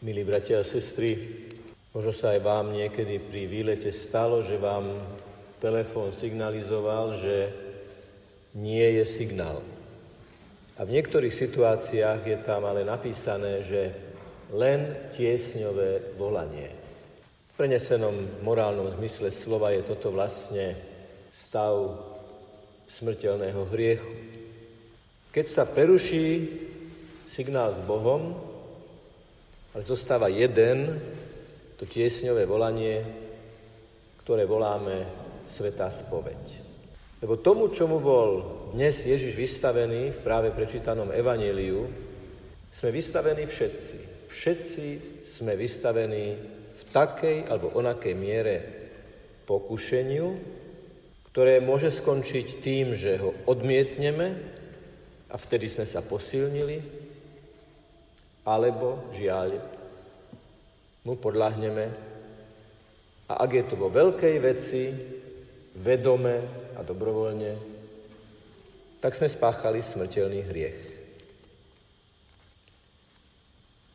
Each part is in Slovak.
Milí bratia a sestry, možno sa aj vám niekedy pri výlete stalo, že vám telefón signalizoval, že nie je signál. A v niektorých situáciách je tam ale napísané, že len tiesňové volanie. V prenesenom morálnom zmysle slova je toto vlastne stav smrteľného hriechu. Keď sa preruší signál s Bohom, ale zostáva jeden, to tiesňové volanie, ktoré voláme Svetá spoveď. Lebo tomu, čomu bol dnes Ježiš vystavený v práve prečítanom evaníliu, sme vystavení všetci. Všetci sme vystavení v takej alebo onakej miere pokušeniu, ktoré môže skončiť tým, že ho odmietneme a vtedy sme sa posilnili, alebo žiaľ mu podľahneme a ak je to vo veľkej veci, vedome a dobrovoľne, tak sme spáchali smrteľný hriech.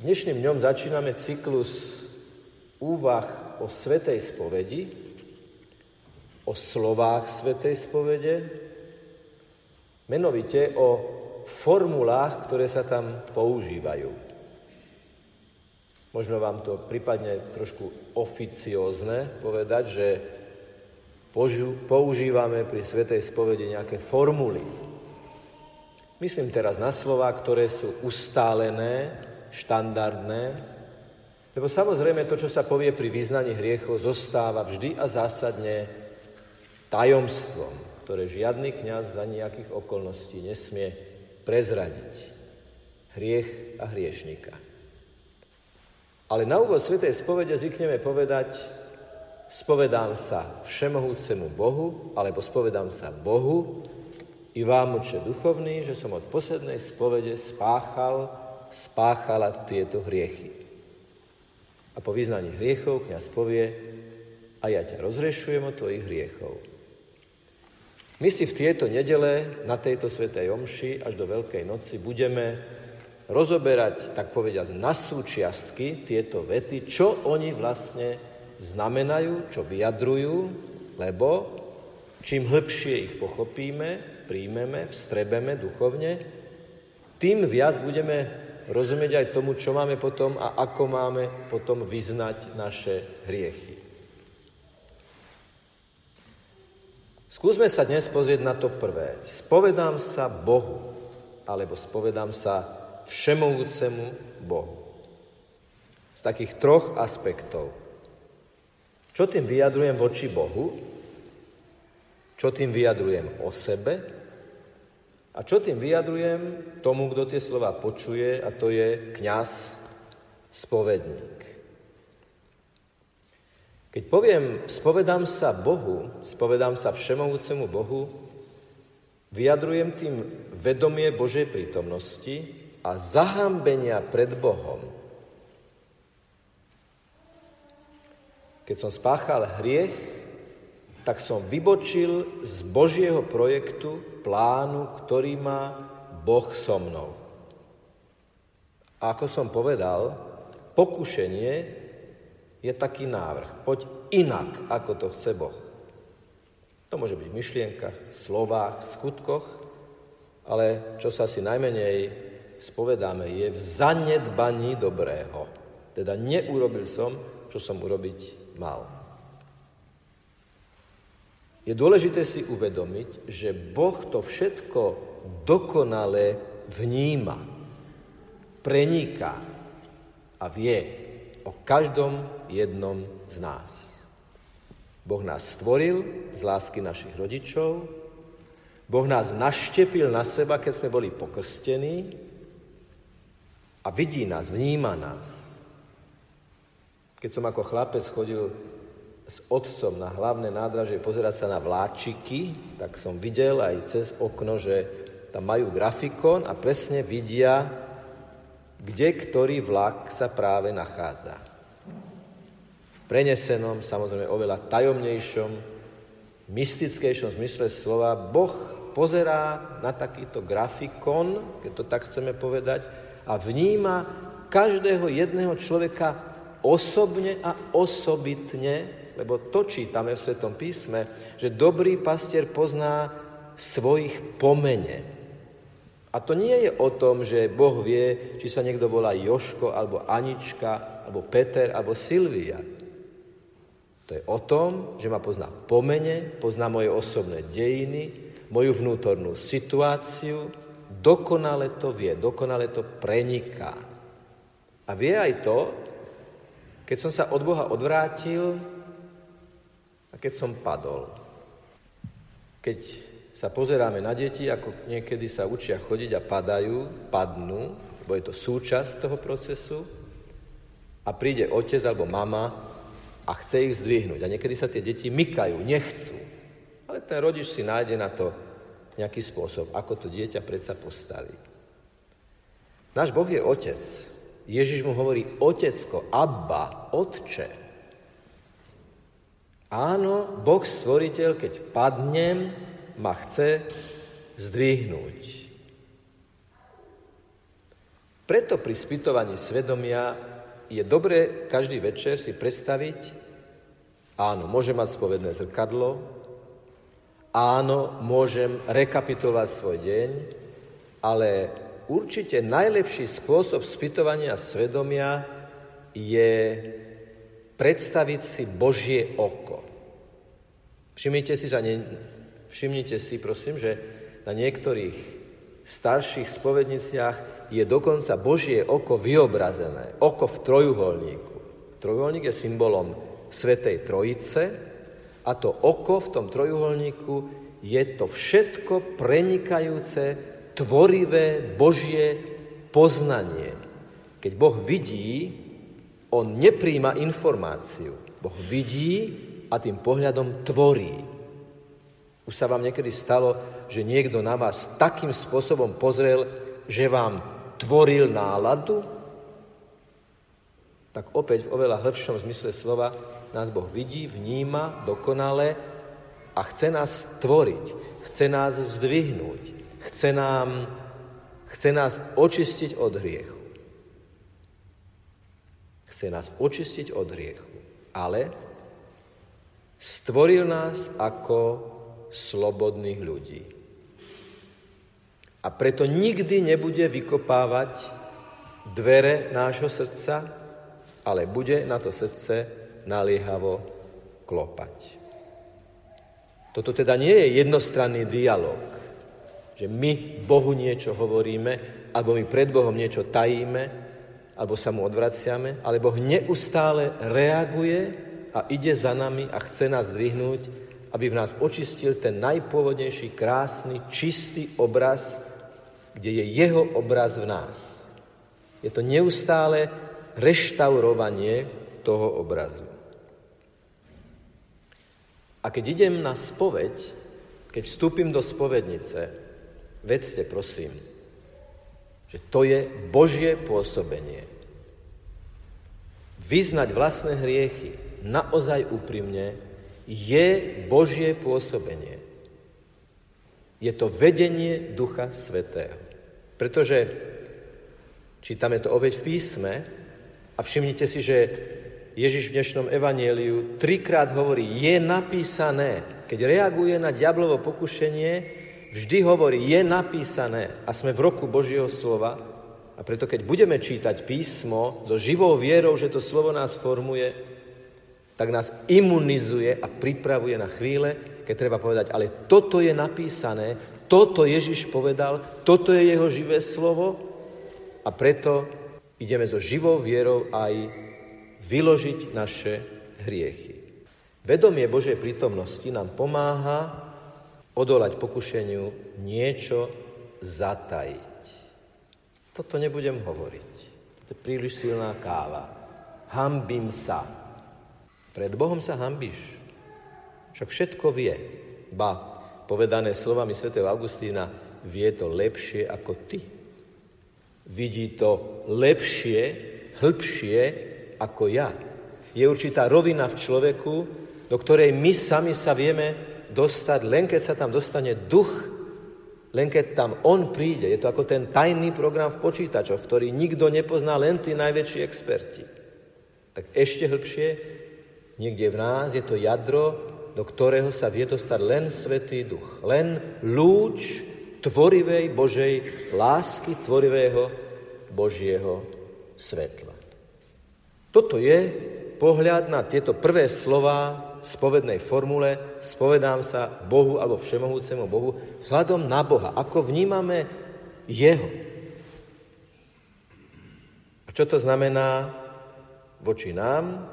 Dnešným dňom začíname cyklus úvah o Svetej spovedi, o slovách Svetej spovede, menovite o formulách, ktoré sa tam používajú. Možno vám to prípadne trošku oficiózne povedať, že používame pri Svetej spovede nejaké formuly. Myslím teraz na slova, ktoré sú ustálené, štandardné, lebo samozrejme to, čo sa povie pri význaní hriechov, zostáva vždy a zásadne tajomstvom, ktoré žiadny kňaz za nejakých okolností nesmie prezradiť. Hriech a hriešnika. Ale na úvod Svetej spovede zvykneme povedať, spovedám sa všemohúcemu Bohu, alebo spovedám sa Bohu i vám, oče duchovný, že som od poslednej spovede spáchal, spáchala tieto hriechy. A po vyznaní hriechov kniaz povie, a ja ťa rozrešujem od tvojich hriechov. My si v tieto nedele na tejto svetej omši až do Veľkej noci budeme rozoberať, tak povediať, na súčiastky tieto vety, čo oni vlastne znamenajú, čo vyjadrujú, lebo čím hĺbšie ich pochopíme, príjmeme, vstrebeme duchovne, tým viac budeme rozumieť aj tomu, čo máme potom a ako máme potom vyznať naše hriechy. Skúsme sa dnes pozrieť na to prvé. Spovedám sa Bohu, alebo spovedám sa všemovúcemu Bohu. Z takých troch aspektov. Čo tým vyjadrujem voči Bohu? Čo tým vyjadrujem o sebe? A čo tým vyjadrujem tomu, kto tie slova počuje, a to je kňaz, spovedník. Keď poviem, spovedám sa Bohu, spovedám sa všemovúcemu Bohu, vyjadrujem tým vedomie Božej prítomnosti, a zahambenia pred Bohom. Keď som spáchal hriech, tak som vybočil z Božieho projektu, plánu, ktorý má Boh so mnou. A ako som povedal, pokušenie je taký návrh. Poď inak, ako to chce Boh. To môže byť v myšlienkach, slovách, skutkoch, ale čo sa si najmenej spovedáme, je v zanedbaní dobrého. Teda neurobil som, čo som urobiť mal. Je dôležité si uvedomiť, že Boh to všetko dokonale vníma, preniká a vie o každom jednom z nás. Boh nás stvoril z lásky našich rodičov, Boh nás naštepil na seba, keď sme boli pokrstení a vidí nás, vníma nás. Keď som ako chlapec chodil s otcom na hlavné nádraže pozerať sa na vláčiky, tak som videl aj cez okno, že tam majú grafikon a presne vidia, kde ktorý vlak sa práve nachádza. V prenesenom, samozrejme oveľa tajomnejšom, mystickejšom zmysle slova, Boh pozerá na takýto grafikon, keď to tak chceme povedať, a vníma každého jedného človeka osobne a osobitne, lebo to čítame v Svetom písme, že dobrý pastier pozná svojich pomene. A to nie je o tom, že Boh vie, či sa niekto volá Joško, alebo Anička, alebo Peter, alebo Silvia. To je o tom, že ma pozná pomene, pozná moje osobné dejiny, moju vnútornú situáciu, dokonale to vie, dokonale to preniká. A vie aj to, keď som sa od Boha odvrátil a keď som padol. Keď sa pozeráme na deti, ako niekedy sa učia chodiť a padajú, padnú, bo je to súčasť toho procesu, a príde otec alebo mama a chce ich zdvihnúť. A niekedy sa tie deti mykajú, nechcú. Ale ten rodič si nájde na to nejaký spôsob, ako to dieťa predsa postaví. Náš Boh je otec. Ježiš mu hovorí otecko, abba, otče. Áno, Boh stvoriteľ, keď padnem, ma chce zdvihnúť. Preto pri spytovaní svedomia je dobré každý večer si predstaviť, áno, môžem mať spovedné zrkadlo, áno, môžem rekapitulovať svoj deň, ale určite najlepší spôsob spytovania svedomia je predstaviť si Božie oko. Všimnite si, že všimnite si, prosím, že na niektorých starších spovedniciach je dokonca Božie oko vyobrazené. Oko v trojuholníku. Trojuholník je symbolom Svetej Trojice a to oko v tom trojuholníku je to všetko prenikajúce, tvorivé Božie poznanie. Keď Boh vidí, on nepríjma informáciu. Boh vidí a tým pohľadom tvorí. Už sa vám niekedy stalo, že niekto na vás takým spôsobom pozrel, že vám tvoril náladu, tak opäť v oveľa hĺbšom zmysle slova nás Boh vidí, vníma dokonale a chce nás tvoriť, chce nás zdvihnúť, chce, nám, chce nás očistiť od hriechu. Chce nás očistiť od hriechu, ale stvoril nás ako slobodných ľudí. A preto nikdy nebude vykopávať dvere nášho srdca, ale bude na to srdce naliehavo klopať. Toto teda nie je jednostranný dialog, že my Bohu niečo hovoríme, alebo my pred Bohom niečo tajíme, alebo sa mu odvraciame, ale Boh neustále reaguje a ide za nami a chce nás dvihnúť, aby v nás očistil ten najpôvodnejší, krásny, čistý obraz kde je jeho obraz v nás. Je to neustále reštaurovanie toho obrazu. A keď idem na spoveď, keď vstúpim do spovednice, vedzte prosím, že to je Božie pôsobenie. Vyznať vlastné hriechy naozaj úprimne je Božie pôsobenie. Je to vedenie Ducha Svetého. Pretože čítame to opäť v písme a všimnite si, že Ježiš v dnešnom evanieliu trikrát hovorí, je napísané. Keď reaguje na diablovo pokušenie, vždy hovorí, je napísané. A sme v roku Božieho slova. A preto, keď budeme čítať písmo so živou vierou, že to slovo nás formuje, tak nás imunizuje a pripravuje na chvíle, keď treba povedať, ale toto je napísané, toto Ježiš povedal, toto je jeho živé slovo a preto ideme so živou vierou aj vyložiť naše hriechy. Vedomie Božej prítomnosti nám pomáha odolať pokušeniu niečo zatajiť. Toto nebudem hovoriť. To je príliš silná káva. Hambím sa. Pred Bohom sa hambíš. Však všetko vie. Ba, povedané slovami sv. Augustína, vie to lepšie ako ty. Vidí to lepšie, hĺbšie ako ja. Je určitá rovina v človeku, do ktorej my sami sa vieme dostať, len keď sa tam dostane duch Len keď tam on príde, je to ako ten tajný program v počítačoch, ktorý nikto nepozná, len tí najväčší experti. Tak ešte hĺbšie, niekde v nás je to jadro, do ktorého sa vie dostať len Svetý Duch. Len lúč tvorivej Božej lásky, tvorivého Božieho svetla. Toto je pohľad na tieto prvé slova spovednej formule spovedám sa Bohu alebo všemohúcemu Bohu vzhľadom na Boha. Ako vnímame Jeho. A čo to znamená voči nám?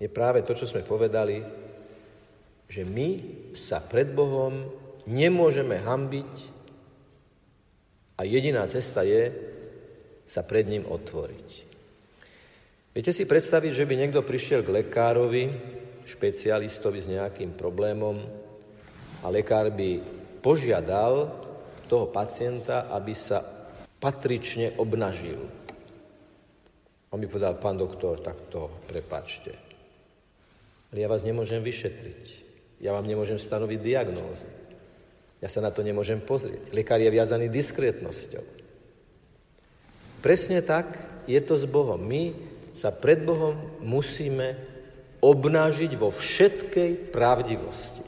Je práve to, čo sme povedali, že my sa pred Bohom nemôžeme hambiť a jediná cesta je sa pred ním otvoriť. Viete si predstaviť, že by niekto prišiel k lekárovi špecialistovi s nejakým problémom a lekár by požiadal toho pacienta, aby sa patrične obnažil. On by povedal, pán doktor, tak to prepačte. Ale ja vás nemôžem vyšetriť. Ja vám nemôžem stanoviť diagnózy. Ja sa na to nemôžem pozrieť. Lekár je viazaný diskrétnosťou. Presne tak je to s Bohom. My sa pred Bohom musíme obnážiť vo všetkej pravdivosti.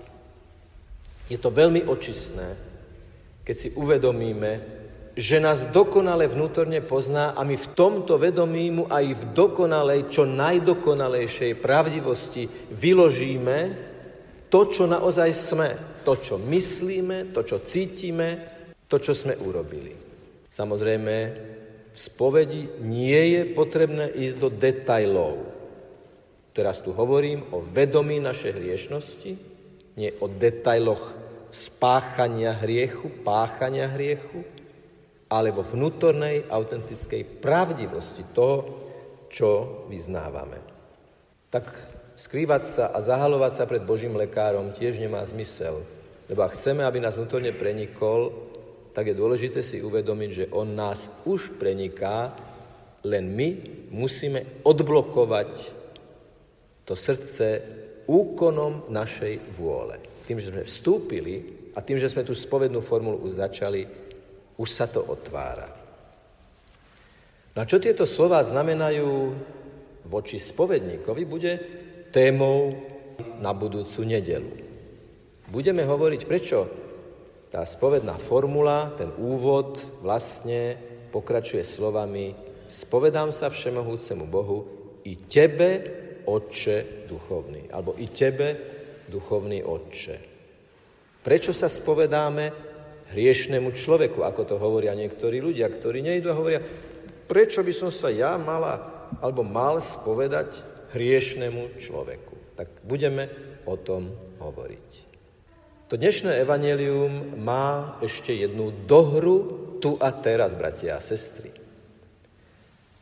Je to veľmi očistné, keď si uvedomíme, že nás dokonale vnútorne pozná a my v tomto vedomí mu aj v dokonalej, čo najdokonalejšej pravdivosti vyložíme to, čo naozaj sme, to, čo myslíme, to, čo cítime, to, čo sme urobili. Samozrejme, v spovedi nie je potrebné ísť do detajlov. Teraz tu hovorím o vedomí našej hriešnosti, nie o detailoch spáchania hriechu, páchania hriechu, ale vo vnútornej, autentickej pravdivosti toho, čo vyznávame. Tak skrývať sa a zahalovať sa pred Božím lekárom tiež nemá zmysel. Lebo ak chceme, aby nás vnútorne prenikol, tak je dôležité si uvedomiť, že On nás už preniká, len my musíme odblokovať to srdce úkonom našej vôle. Tým, že sme vstúpili a tým, že sme tú spovednú formulu už začali, už sa to otvára. No a čo tieto slova znamenajú voči spovedníkovi, bude témou na budúcu nedelu. Budeme hovoriť, prečo tá spovedná formula, ten úvod vlastne pokračuje slovami Spovedám sa všemohúcemu Bohu i tebe, Otče duchovný, alebo i tebe, duchovný Otče. Prečo sa spovedáme hriešnemu človeku, ako to hovoria niektorí ľudia, ktorí nejdu a hovoria, prečo by som sa ja mala alebo mal spovedať hriešnemu človeku. Tak budeme o tom hovoriť. To dnešné evanelium má ešte jednu dohru tu a teraz, bratia a sestry.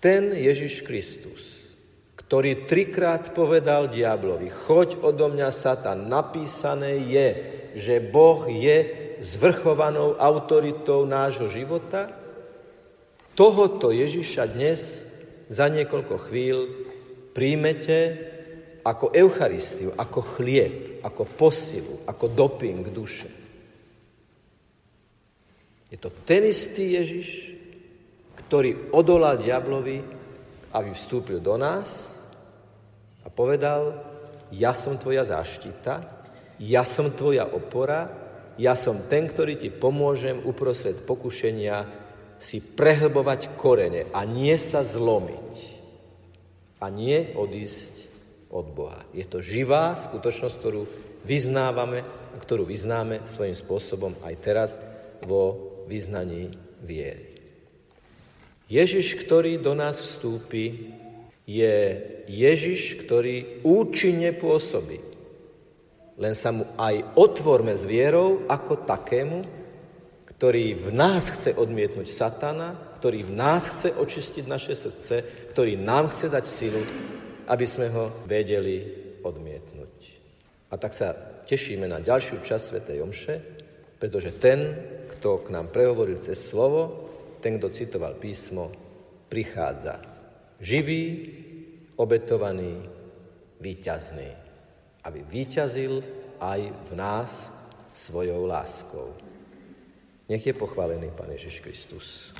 Ten Ježiš Kristus, ktorý trikrát povedal diablovi, choď odo mňa, Satan, napísané je, že Boh je zvrchovanou autoritou nášho života, tohoto Ježiša dnes za niekoľko chvíľ príjmete ako Eucharistiu, ako chlieb, ako posilu, ako doping duše. Je to ten istý Ježiš, ktorý odolal diablovi, aby vstúpil do nás a povedal, ja som tvoja záštita, ja som tvoja opora, ja som ten, ktorý ti pomôžem uprostred pokušenia si prehlbovať korene a nie sa zlomiť a nie odísť od Boha. Je to živá skutočnosť, ktorú vyznávame a ktorú vyznáme svojím spôsobom aj teraz vo vyznaní viery. Ježiš, ktorý do nás vstúpi, je Ježiš, ktorý účinne pôsobí. Len sa mu aj otvorme s vierou ako takému, ktorý v nás chce odmietnúť satana, ktorý v nás chce očistiť naše srdce, ktorý nám chce dať silu, aby sme ho vedeli odmietnúť. A tak sa tešíme na ďalšiu časť Sv. Jomše, pretože ten, kto k nám prehovoril cez slovo, ten, kto citoval písmo, prichádza živý, obetovaný, výťazný. Aby výťazil aj v nás svojou láskou. Nech je pochválený Pán Ježiš Kristus.